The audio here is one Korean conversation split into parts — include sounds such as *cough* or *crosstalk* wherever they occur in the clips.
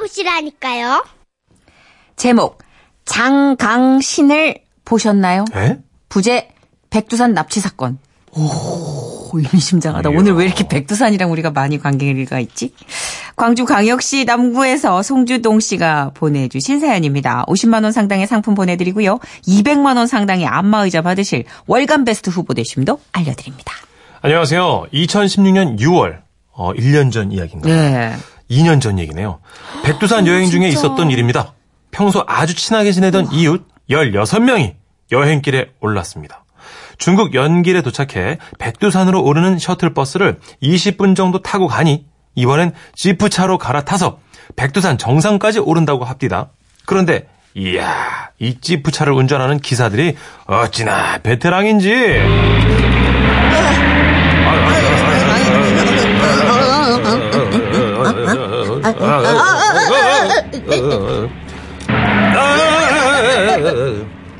찾아보시라니까요. 제목 장강신을 보셨나요? 에? 부제 백두산 납치 사건. 오, 의미심장하다. 오늘 왜 이렇게 백두산이랑 우리가 많이 관계가 있지? 광주 광역시 남구에서 송주동 씨가 보내주신 사연입니다. 50만 원 상당의 상품 보내드리고요. 200만 원 상당의 안마의자 받으실 월간 베스트 후보 되심도 알려드립니다. 안녕하세요. 2016년 6월, 어, 1년 전 이야기인가요? 네. 2년 전 얘기네요. 백두산 여행 중에 있었던 일입니다. 평소 아주 친하게 지내던 이웃 16명이 여행길에 올랐습니다. 중국 연길에 도착해 백두산으로 오르는 셔틀버스를 20분 정도 타고 가니 이번엔 지프차로 갈아타서 백두산 정상까지 오른다고 합디다. 그런데 이야 이 지프차를 운전하는 기사들이 어찌나 베테랑인지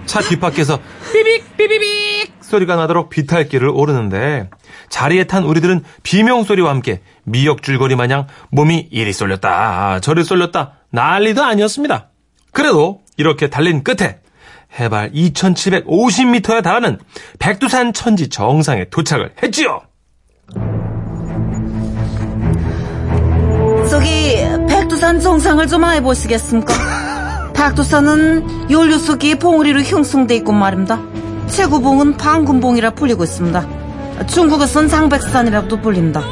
차 뒷바퀴에서 삐빅 삐비빅 소리가 나도록 비탈길을 오르는데 자리에 탄 우리들은 비명 소리와 함께 미역줄거리 마냥 몸이 이리 쏠렸다 저리 쏠렸다 난리도 아니었습니다. 그래도 이렇게 달린 끝에 해발 2750m에 달하는 백두산 천지 정상에 도착을 했지요. 저기 백두산 정상을 좀 해보시겠습니까? *laughs* 백두산은 연료석이 봉우리로 형성돼 있고 말입니다. 최고봉은 방금봉이라 불리고 있습니다. 중국에선 장백산이라고도 불립니다.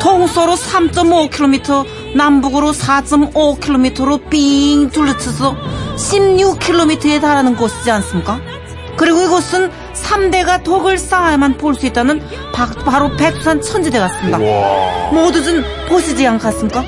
동서로 3.5km, 남북으로 4.5km로 삥 둘러쳐서 16km에 달하는 곳이지 않습니까? 그리고 이곳은 3대가 덕을 쌓아야만 볼 수 있다는 바, 바로 백두산 천지대 같습니다. 모두 좀 보시지 않겠습니까?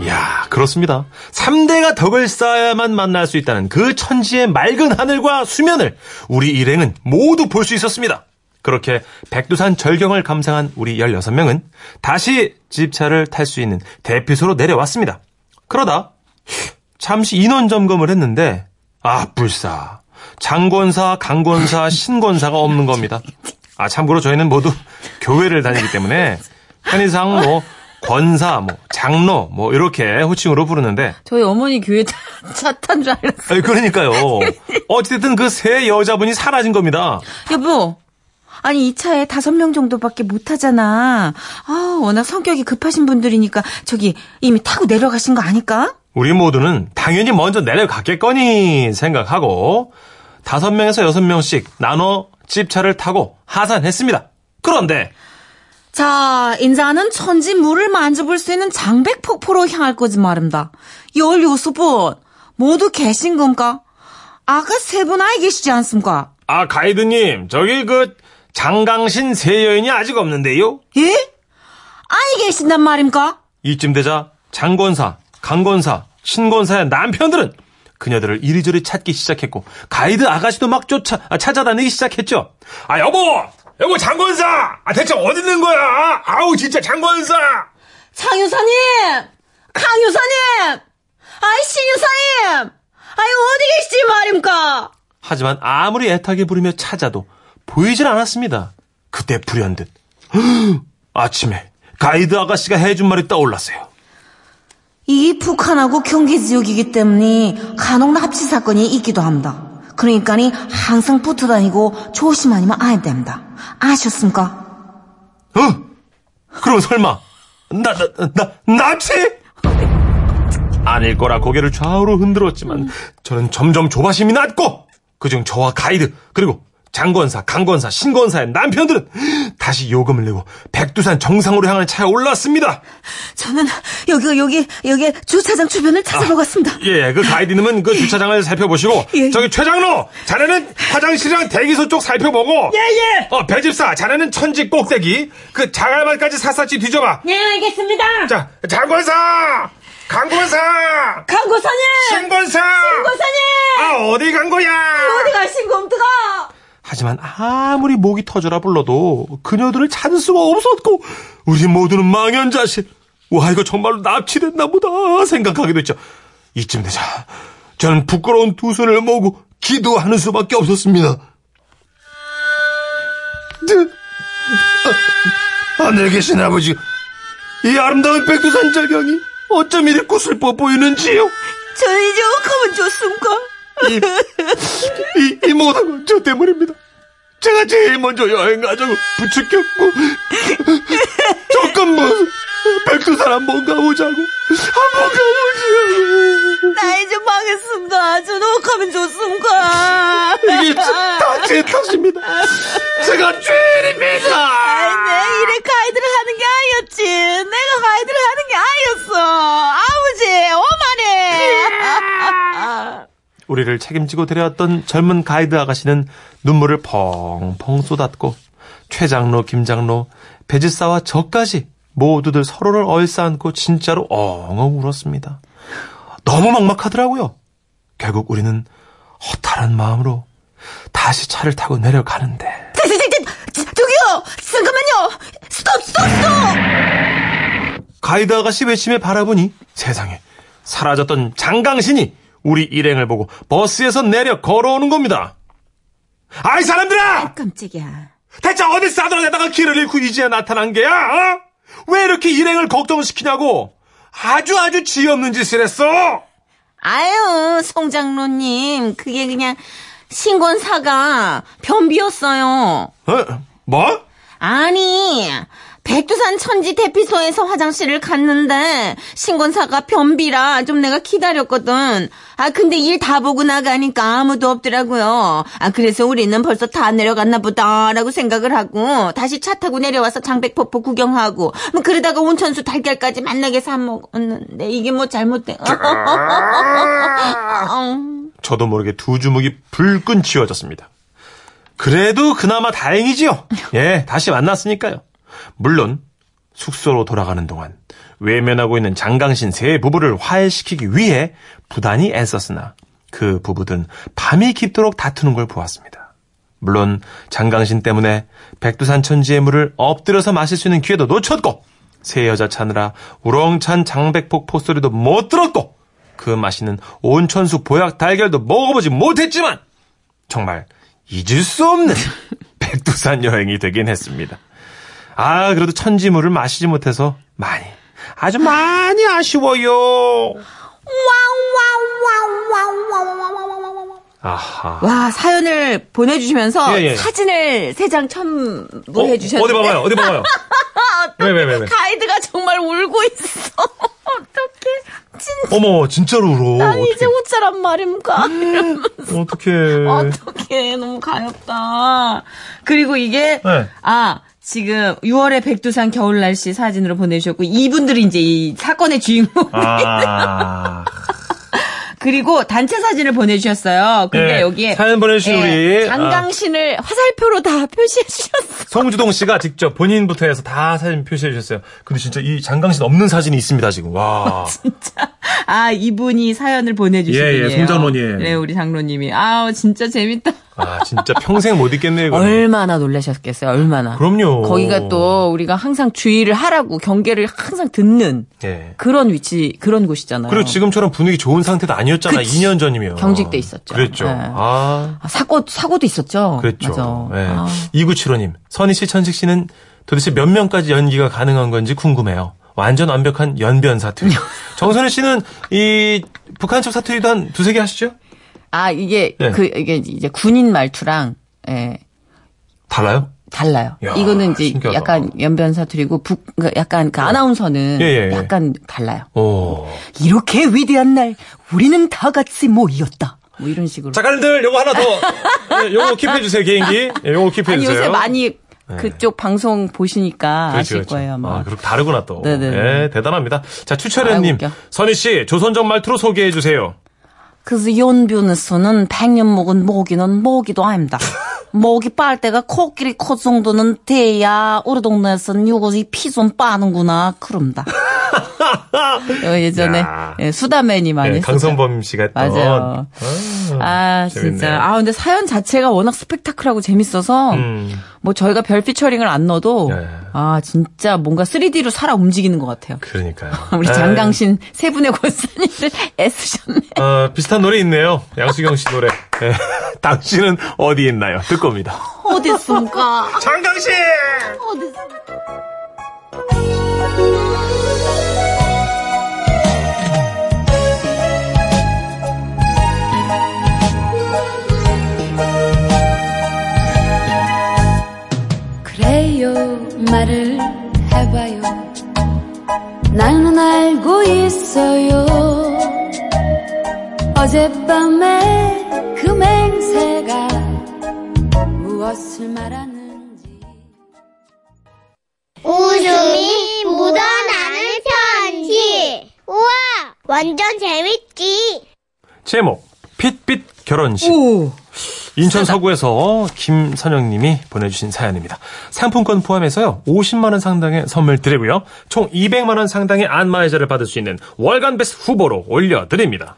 이야, 그렇습니다. 3대가 덕을 쌓아야만 만날 수 있다는 그 천지의 맑은 하늘과 수면을 우리 일행은 모두 볼 수 있었습니다. 그렇게 백두산 절경을 감상한 우리 16명은 다시 집차를 탈 수 있는 대피소로 내려왔습니다. 그러다 잠시 인원 점검을 했는데 아, 불사. 장권사, 강권사, 신권사가 없는 겁니다. *laughs* 아, 참고로 저희는 모두 *laughs* 교회를 다니기 때문에 편의상 뭐 권사, 뭐 장로, 뭐 이렇게 호칭으로 부르는데 저희 어머니 교회 차탄 줄 알았어요. 그러니까요. 어쨌든 그 세 여자분이 사라진 겁니다. 여보, 아니 이 차에 다섯 명 정도밖에 못 타잖아. 아, 워낙 성격이 급하신 분들이니까 저기 이미 타고 내려가신 거 아닐까? 우리 모두는 당연히 먼저 내려갔겠거니 생각하고 다섯 명에서 여섯 명씩 나눠 집차를 타고 하산했습니다. 그런데 자, 인자는 천지 물을 만져볼 수 있는 장백 폭포로 향할 거지 말입니다. 열여섯 분 모두 계신 건가? 아까 세 분 아이 계시지 않습니까? 아 가이드님 저기 그 장강신 세 여인이 아직 없는데요. 예? 아이 계신단 말입니까? 이쯤 되자 장권사, 강권사, 신권사의 남편들은 그녀들을 이리저리 찾기 시작했고 가이드 아가씨도 막 쫓아 아, 찾아다니기 시작했죠. 아 여보, 여보 장권사, 아 대체 어디 있는 거야? 아우 진짜 장권사. 장유사님! 강유사님! 아이, 신유사님! 아이, 어디 계시지 말입니까? 하지만 아무리 애타게 부르며 찾아도 보이질 않았습니다. 그때 불현듯 *gasps* 아침에 가이드 아가씨가 해준 말이 떠올랐어요. 이 북한하고 경계 지역이기 때문에 간혹 납치 사건이 있기도 합니다. 그러니까니 항상 붙어 다니고 조심 하니만 아야 됩니다. 아셨습니까? 어? 그럼 설마 나, 나, 나, 납치? 아닐 거라 고개를 좌우로 흔들었지만 저는 점점 조바심이 났고 그중 저와 가이드 그리고 장권사, 강권사, 신권사의 남편들은 다시 요금을 내고 백두산 정상으로 향하는 차에 올랐습니다. 저는 여기 여기 여기 주차장 주변을 찾아보겠습니다. 예, 그 가이드님은 그 주차장을 살펴보시고 예. 저기 최장로 자네는 화장실이랑 대기소 쪽 살펴보고 예예. 어 배집사 자네는 천지 꼭대기 그 자갈말까지 샅샅이 뒤져봐. 네 알겠습니다. 자 장권사, 강권사, 강고사님. 신권사. 강고사님. 아 어디 간 거야? 어디 가신 겁니까? 하지만 아무리 목이 터져라 불러도 그녀들을 찾을 수가 없었고 우리 모두는 망연자실. 와 이거 정말로 납치됐나 보다 생각하기도 했죠. 이쯤 되자 저는 부끄러운 두 손을 모으고 기도하는 수밖에 없었습니다. 하늘에 계신 아버지 이 아름다운 백두산 절경이 어쩜 이리 슬퍼 보이는지요? 저 이제 어가면 좋습니까? 이, 이, 이 모든 건 저 때문입니다. 제가 제일 먼저 여행 가자고 부추겼고 조금 뭐 백두산 한번 가보자고 한번 가보자고 나 이제 망했습니다. 저 어가면 좋습니까? 이게 다제 탓입니다. 제가 죄인입니다. 아이, 내 일에 가이드를 하는 게 아니었지. 내가 가이드를 하는 게 아니었어. 아버지, 오만해. 우리를 책임지고 데려왔던 젊은 가이드 아가씨는 눈물을 펑펑 쏟았고 최장로, 김장로, 배지사와 저까지 모두들 서로를 얼싸안고 진짜로 엉엉 울었습니다. 너무 막막하더라고요. 결국 우리는 허탈한 마음으로 다시 차를 타고 내려가는데 저, 저, 저, 저, 저기요! 잠깐만요! 스톱, 스톱, 스톱! 가이드 아가씨 외침에 바라보니 세상에 사라졌던 장강신이 우리 일행을 보고 버스에서 내려 걸어오는 겁니다. 아이 사람들아! 깜짝이야. 대체 어디 싸돌아내다가 길을 잃고 이제 나타난 게야? 어? 왜 이렇게 일행을 걱정시키냐고? 아주 아주 지없는 짓을 했어. 아유, 송장로님. 그게 그냥 신권사가 변비였어요. 어? 뭐? 아니, 백두산 천지 대피소에서 화장실을 갔는데 신권사가 변비라 좀 내가 기다렸거든. 아 근데 일 다 보고 나가니까 아무도 없더라고요. 아 그래서 우리는 벌써 다 내려갔나 보다라고 생각을 하고 다시 차 타고 내려와서 장백폭포 구경하고 뭐 그러다가 온천수 달걀까지 만나게 사 먹었는데 이게 뭐 잘못된. *laughs* 저도 모르게 두 주먹이 불끈 쥐어졌습니다. 그래도 그나마 다행이지요. 예, 다시 만났으니까요. 물론 숙소로 돌아가는 동안 외면하고 있는 장강신 세 부부를 화해시키기 위해 부단히 애썼으나 그 부부들은 밤이 깊도록 다투는 걸 보았습니다. 물론 장강신 때문에 백두산 천지의 물을 엎드려서 마실 수 있는 기회도 놓쳤고 새 여자 차느라 우렁찬 장백폭 포 소리도 못 들었고 그 맛있는 온천수 보약 달걀도 먹어보지 못했지만 정말 잊을 수 없는 *laughs* 백두산 여행이 되긴 했습니다. 아, 그래도 천지물을 마시지 못해서 많이, 아주 많이 아쉬워요. 아하. 와 사연을 보내주시면서 예, 예. 사진을 세 장 첨부해 주셨는데 어디 봐봐요, 어디 봐봐요. *laughs* 왜, 왜, 왜, 왜? 가이드가 정말 울고 있어. *laughs* 어떡해. 진짜 어머, 진짜로 울어. 난 이제 웃자란 말입니까? 이러면서. 어떡해. *laughs* 어떡해. 너무 가엽다. 그리고 이게, 네. 아, 지금 6월의 백두산 겨울 날씨 사진으로 보내주셨고, 이분들이 이제 이 사건의 주인공. 아. *laughs* 그리고 단체 사진을 보내주셨어요. 근데 네, 여기에. 사연 보내주신 예, 우리, 아. 장강신을 화살표로 다 *laughs* 표시해 주셨어. 송주동 씨가 직접 본인부터 해서 다 사진 표시해 주셨어요. 근데 진짜 이 장강신 없는 사진이 있습니다, 지금. 와. *laughs* 진짜. 아, 이분이 사연을 보내주신 예, 예, 분이에요. 송장로님. 네, 우리 장로님이. 아우, 진짜 재밌다. 아, 진짜 평생 못 잊겠네요, 이거. 얼마나 놀라셨겠어요, 얼마나. 그럼요. 거기가 또 우리가 항상 주의를 하라고 경계를 항상 듣는 예. 그런 위치, 그런 곳이잖아요. 그리고 지금처럼 분위기 좋은 상태도 아니었잖아. 그치. 2년 전이면. 경직돼 있었죠. 그랬죠. 네. 아, 아, 사고, 사고도 있었죠. 그랬죠. 예. 아, 2975님, 선희 씨, 천식 씨는 도대체 몇 명까지 연기가 가능한 건지 궁금해요. 완전 완벽한 연변 사투리. *laughs* 정선희 씨는 이 북한 쪽 사투리도 한 두세 개 하시죠? 아, 이게, 네. 그, 이게 이제 군인 말투랑, 예, 달라요? 달라요. 야, 이거는 이제 신기하다. 약간 연변 사투리고, 북, 그러니까 약간 그 아나운서는 예, 예, 예. 약간 달라요. 오. 이렇게 위대한 날, 우리는 다 같이 모였다. 뭐 이런 식으로. 작가님들 요거 하나 더. 예, 요거 킵해 주세요, 개인기. 예, 요거 킵해 주세요. 요새 많이 그쪽 방송 보시니까 그렇지, 아실 그렇지. 거예요, 아마. 아, 그렇게 다르구나 또. 네네네. 예, 대단합니다. 자, 추철현님, 아유, 웃겨. 선희 씨, 조선족 말투로 소개해 주세요. 그래서 연변에서는 백년 먹은 모기는 모기도 아닙니다. *laughs* 모기 빨대가 코끼리 코 정도는 돼야 우리 동네에서는 이것이 피좀 빠는구나 그럽니다. *laughs* 어, 예전에 야. 예, 수다맨이 많이 예, 했었죠. 강성범 씨가. 맞아요. 아 재밌네. 진짜 아 근데 사연 자체가 워낙 스펙타클하고 재밌어서 음. 뭐 저희가 별 피처링을 안 넣어도 예. 아 진짜 뭔가 3D로 살아 움직이는 것 같아요. 그러니까요. *laughs* 우리 에, 장강신 세 분의 권사님들 *laughs* 애쓰셨네. 어, 비슷한 노래 있네요. 양수경 씨 노래. 예. *laughs* 당신은 어디 있나요? 듣 겁니다. 어디 있습니까? 장강신! 어디 있습니까? 말을 해봐요 나는 알고 있어요 어젯밤에 그 맹세가 무엇을 말하는지 웃음이 묻어나는 편지. 우와, 완전 재밌지. 제목 핏빛 결혼식 오. 인천 서구에서 김선영님이 보내주신 사연입니다. 상품권 포함해서요 50만 원 상당의 선물 드리고요 총 200만 원 상당의 안마의자를 받을 수 있는 월간 베스트 후보로 올려드립니다.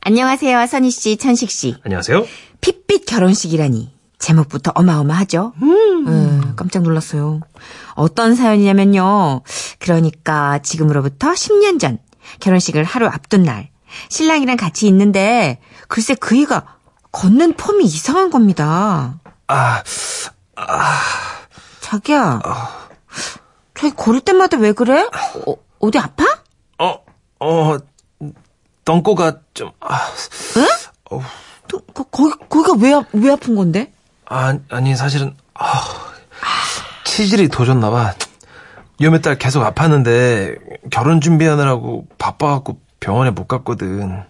안녕하세요, 선희 씨, 천식 씨. 안녕하세요. 핏빛 결혼식이라니. 제목부터 어마어마하죠? 음, 깜짝 놀랐어요. 어떤 사연이냐면요. 그러니까 지금으로부터 10년 전 결혼식을 하루 앞둔 날 신랑이랑 같이 있는데 글쎄 그이가 걷는 폼이 이상한 겁니다. 아 자기야. 자기 걸을 때마다 왜 그래? 어, 어디 아파? 어, 어, 똥꼬가 좀, 아, 또, 거, 거기, 거기가 왜, 아- 왜 아픈 건데? 아, 아니, 사실은, 아, 치질이 도졌나봐. 요 몇 달 계속 아팠는데, 결혼 준비하느라고 바빠갖고 병원에 못 갔거든.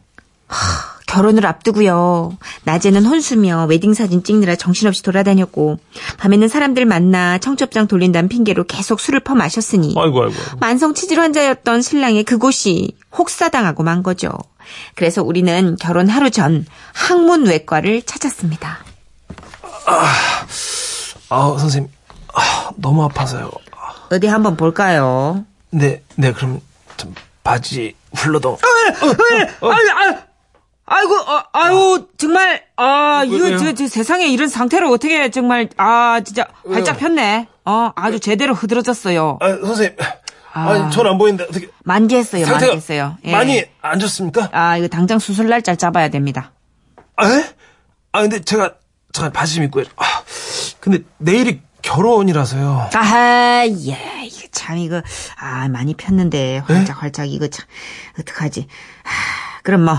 결혼을 앞두고요. 낮에는 혼수며 웨딩 사진 찍느라 정신없이 돌아다녔고 밤에는 사람들 만나 청첩장 돌린다는 핑계로 계속 술을 퍼 마셨으니 아이고, 아이고, 아이고. 만성 치질 환자였던 신랑의 그곳이 혹사당하고 만 거죠. 그래서 우리는 결혼 하루 전 항문 외과를 찾았습니다. 아, 선생님, 아, 너무 아파서요. 어디 한번 볼까요? 네, 네, 그럼, 좀, 바지, 훌러덩. 아 이고, 아, 아유, 정말, 아, 왜, 왜요? 저, 저 세상에 이런 상태로 어떻게 정말, 아, 진짜 활짝 폈네. 어, 아주 제대로 흐드러졌어요. 아, 선생님. 아. 아니, 전안 보이는데, 어떻게. 만개했어요, 만개했어요. 예. 많이 안 좋습니까? 아, 이거 당장 수술 날짜 잡아야 됩니다. 아, 에? 아, 근데 제가, 잠깐 바지 좀 입고, 해. 아, 근데 내일이 결혼이라서요. 아하, 예, 이거 참, 이거, 아, 많이 폈는데, 활짝, 활짝, 이거 참, 어떡하지. 아, 그럼 뭐,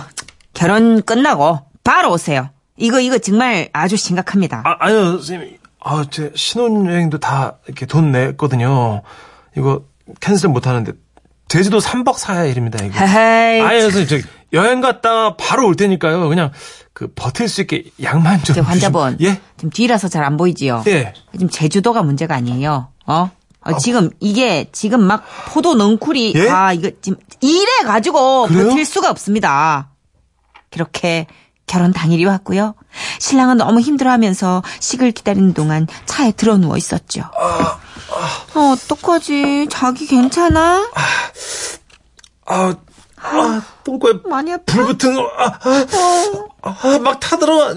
결혼 끝나고, 바로 오세요. 이거, 이거 정말 아주 심각합니다. 아, 아니요, 선생님. 아, 제 신혼여행도 다 이렇게 돈 냈거든요. 이거 캔슬 못 하는데. 제주도 3박 4일입니다, 이거. 아니, 선생님, 저 여행 갔다 바로 올 테니까요. 그냥 그 버틸 수 있게 약만 좀. 저 환자분. 예? 지금 뒤라서 잘 안 보이지요? 예. 지금 제주도가 문제가 아니에요. 어? 어, 지금 이게 지금 막 포도 넝쿨이 예? 아 이거 지금 이래 가지고? 버틸 수가 없습니다. 그렇게 결혼 당일이 왔고요. 신랑은 너무 힘들어하면서 식을 기다리는 동안 차에 들어 누워 있었죠. 어, 어떡하지? 자기 괜찮아? 아, 아, 똥꼬에 많이 아파? 불 붙은 거, 아, 아, 아, 막 타들어와.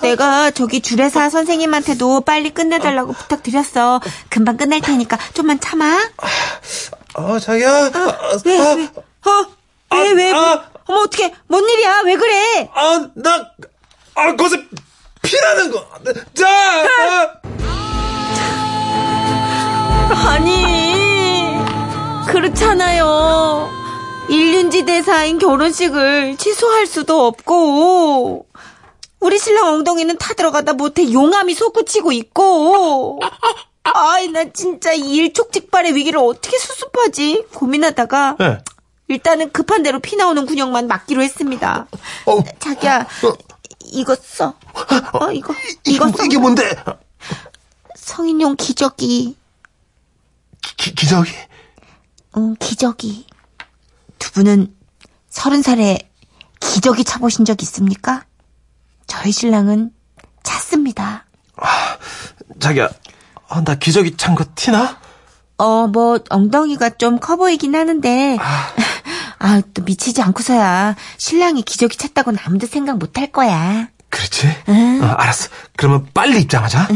내가 저기 주례사 선생님한테도 빨리 끝내달라고 부탁드렸어. 금방 끝날 테니까 좀만 참아. 아, 자기야. 아, 왜, 아, 왜? 어? 왜, 왜? 아. 어머, 어떡해. 뭔 일이야? 왜 그래? 아, 나, 아, 거기서 피나는 거. 자, 아. 아니, 그렇잖아요. 일륜지 대사인 결혼식을 취소할 수도 없고, 우리 신랑 엉덩이는 타 들어가다 못해 용암이 솟구치고 있고, 아이, 나 진짜 이 일촉즉발의 위기를 어떻게 수습하지? 고민하다가, 네. 일단은 급한 대로 피 나오는 군역만 맡기로 했습니다. 어. 자기야, 이거 써. 어, 이거, 이거 써. 이게 뭔데? 성인용 기저귀. 기, 기저귀? 응, 기저귀. 두 분은 서른 살에 기저귀 차보신 적 있습니까? 저희 신랑은 찼습니다. 자기야, 아, 나 기저귀 찬 거 티나? 어, 뭐, 엉덩이가 좀 커 보이긴 하는데, 아, 또 미치지 않고서야 신랑이 기저귀 찼다고는 아무도 생각 못 할 거야. 그렇지? 어, 알았어. 그러면 빨리 입장하자.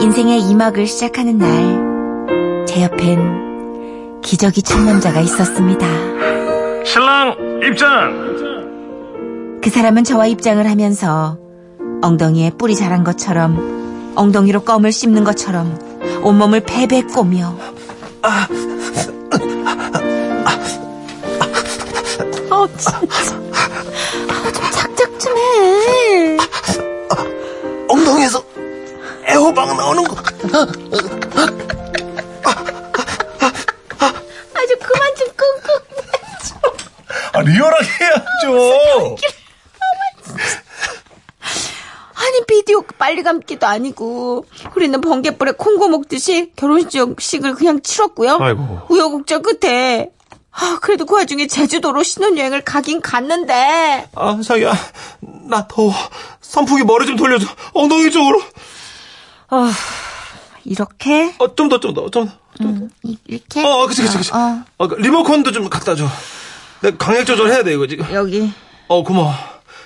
인생의 이막을 시작하는 날, 제 옆엔 기저귀 찬 남자가 있었습니다. 신랑 입장! 그 사람은 저와 입장을 하면서 엉덩이에 뿔이 자란 것처럼 엉덩이로 껌을 씹는 것처럼 온몸을 베베 꼬며 어 진짜 아, 좀 작작 좀 해 엉덩이에서 애호박 나오는 거. 아주 그만 좀 끙끙. 아, 리얼하게 해야죠. 아니 비디오 빨리 감기도 아니고 우리는 번개불에 콩고 먹듯이 결혼식을 그냥 치렀고요. 아이고. 우여곡절 끝에 아, 그래도 그 와중에 제주도로 신혼여행을 가긴 갔는데 아, 자기야. 나 더워. 선풍기 머리 좀 돌려줘. 엉덩이 쪽으로. 어, 이렇게 어, 좀 더, 좀 더, 좀 더. 이- 이렇게 어, 어, 그치, 그치, 그치. 어, 어, 그 리모컨도 좀 갖다 줘. 내가 강약 조절해야 돼, 이거 지금. 여기 어, 고마워.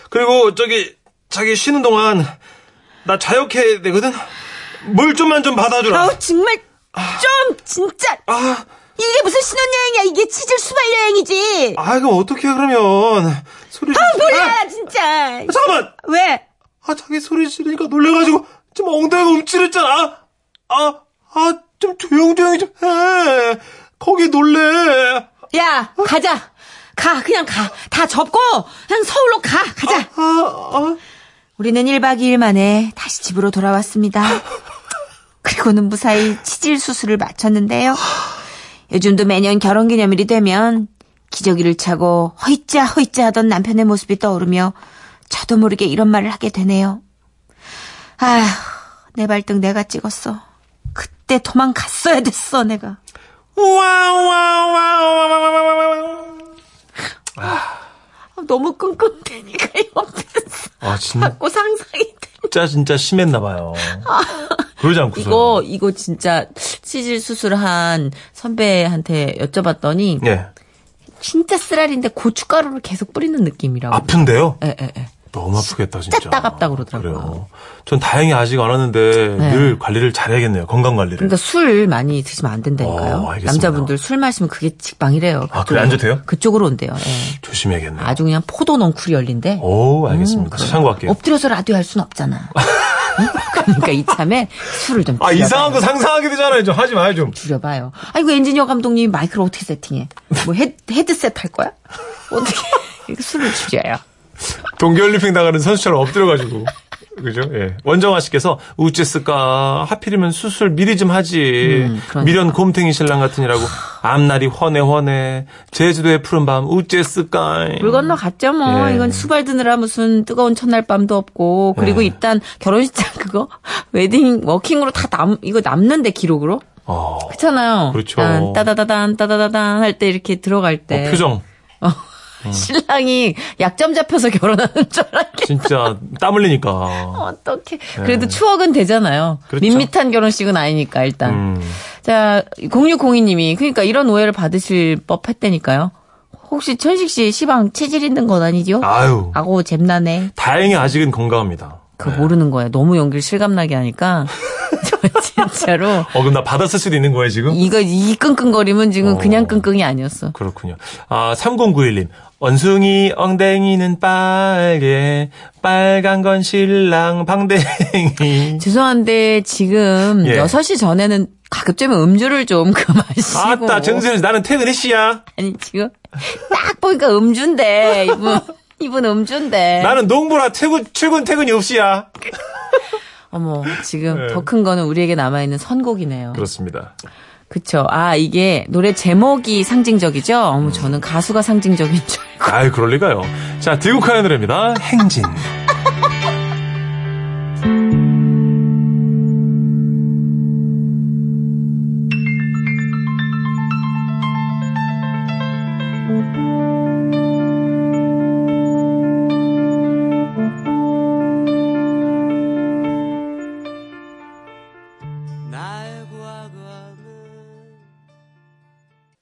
그리고 저기, 자기 쉬는 동안 나 자역해야 되거든? 물 좀만 좀 받아주라. 아우 정말 좀 진짜 아, 이게 무슨 신혼여행이야 이게 치질 수발 여행이지 아, 그럼 어떻게 해, 그러면. 소리 좀. 뭐야 진짜 아, 잠깐만! 왜 아, 자기 소리 지르니까 놀래가지고, 지금 엉덩이가 움찔했잖아. 아, 아, 좀 조용조용히 좀 해. 거기 놀래. 야, 가자. 가, 그냥 가. 다 접고, 그냥 서울로 가. 가자. 아, 아. 우리는 1박 2일 만에 다시 집으로 돌아왔습니다. *laughs* 그리고는 무사히 치질 수술을 마쳤는데요. 요즘도 매년 결혼 기념일이 되면 기저귀를 차고 허이짜 허이짜 하던 남편의 모습이 떠오르며 저도 모르게 이런 말을 하게 되네요. 아휴, 내 발등 내가 찍었어. 그때 도망갔어야 됐어, 내가. 와와와와와와와. 아, 너무 끙끙대니까 *laughs* 옆에서 아, 자꾸 상상이 돼. 진짜, 진짜 심했나 봐요. 그러지 않고서. 이거 이거 진짜 치질 수술한 선배한테 여쭤봤더니 예. 진짜 쓰라린데 고춧가루를 계속 뿌리는 느낌이라고. 아픈데요? 예, 예, 예. 너무 아프겠다, 진짜. 따갑다 그러더라고요. 그래요. 전 다행히 아직 안 왔는데 네. 늘 관리를 잘해야겠네요. 건강 관리를. 그러니까 술 많이 드시면 안 된다니까요. 어. 남자분들 술 마시면 그게 직방이래요. 아, 그래, 안 좋대요? 그쪽으로 온대요. 예. 조심해야겠네요. 아주 그냥 포도 넝쿨이 열린데. 오, 알겠습니다. 참고할게요. 엎드려서 라디오 할 수는 없잖아. 응? *laughs* 그러니까 이참에 술을 좀 아, 줄여봐요. 이상한 거 상상하게 되잖아요. 좀 하지 마요, 좀. 줄여봐요. 아이고 엔지니어 감독님이 마이크를 어떻게 세팅해? 뭐 헤, 헤드셋 할 거야? 어떻게 *laughs* 술을 줄여요? 동계올림픽 나가는 선수처럼 엎드려가지고. 그죠? 예. 원정아 씨께서 우째쓸까 하필이면 수술 미리 좀 하지. 음, 그러니까. 미련 곰탱이 신랑 같으니라고. 앞날이 훤해 훤해. 제주도의 푸른 밤 우째쓸까. 물 건너 갔죠 뭐. 예. 이건 수발 드느라 무슨 뜨거운 첫날 밤도 없고. 그리고 예. 일단 결혼식장 *laughs* 그거 웨딩 워킹으로 다 남 이거 남는데 기록으로. 어, 그렇잖아요. 그렇죠. 따다다단 따다다단 할 때 이렇게 들어갈 때 어, 표정. 신랑이 약점 잡혀서 결혼하는 줄 알았겠. 진짜 땀 흘리니까. 어떻게 그래도 추억은 되잖아요. 네. 그렇죠. 밋밋한 결혼식은 아니니까 일단. 음. 자, 0602님이 그러니까 이런 오해를 받으실 법했다니까요. 혹시 천식 씨 시방 체질 있는 건 아니죠? 아유. 아고 잼나네. 다행히 아직은 건강합니다. 그거 모르는 거예요. 너무 연기를 실감나게 하니까 저 *laughs* *laughs* 진짜로 어, 그럼 나 받았을 수도 있는 거예요, 지금? 이거 이 끙끙거림은 지금 어. 그냥 끙끙이 아니었어. 그렇군요. 아, 3091님. 원숭이 엉덩이는 빨개, 빨간 건 신랑 방댕이. *laughs* 죄송한데 지금 예. 6시 전에는 가급적이면 음주를 좀 *laughs* 그마시고 아따, 정선이 나는 퇴근했시야. 아니 지금 딱 보니까 음주인데 이분 이분 음주인데 나는 농부라 퇴근, 출근 퇴근이 없이야. 어머 지금 네. 더큰 거는 우리에게 남아있는 선곡이네요. 그렇습니다. 그쵸. 아 이게 노래 제목이 상징적이죠. 어머 저는 가수가 상징적인 줄 알고. 아유, 그럴 리가요. 자, 들국화의 노래입니다. 행진.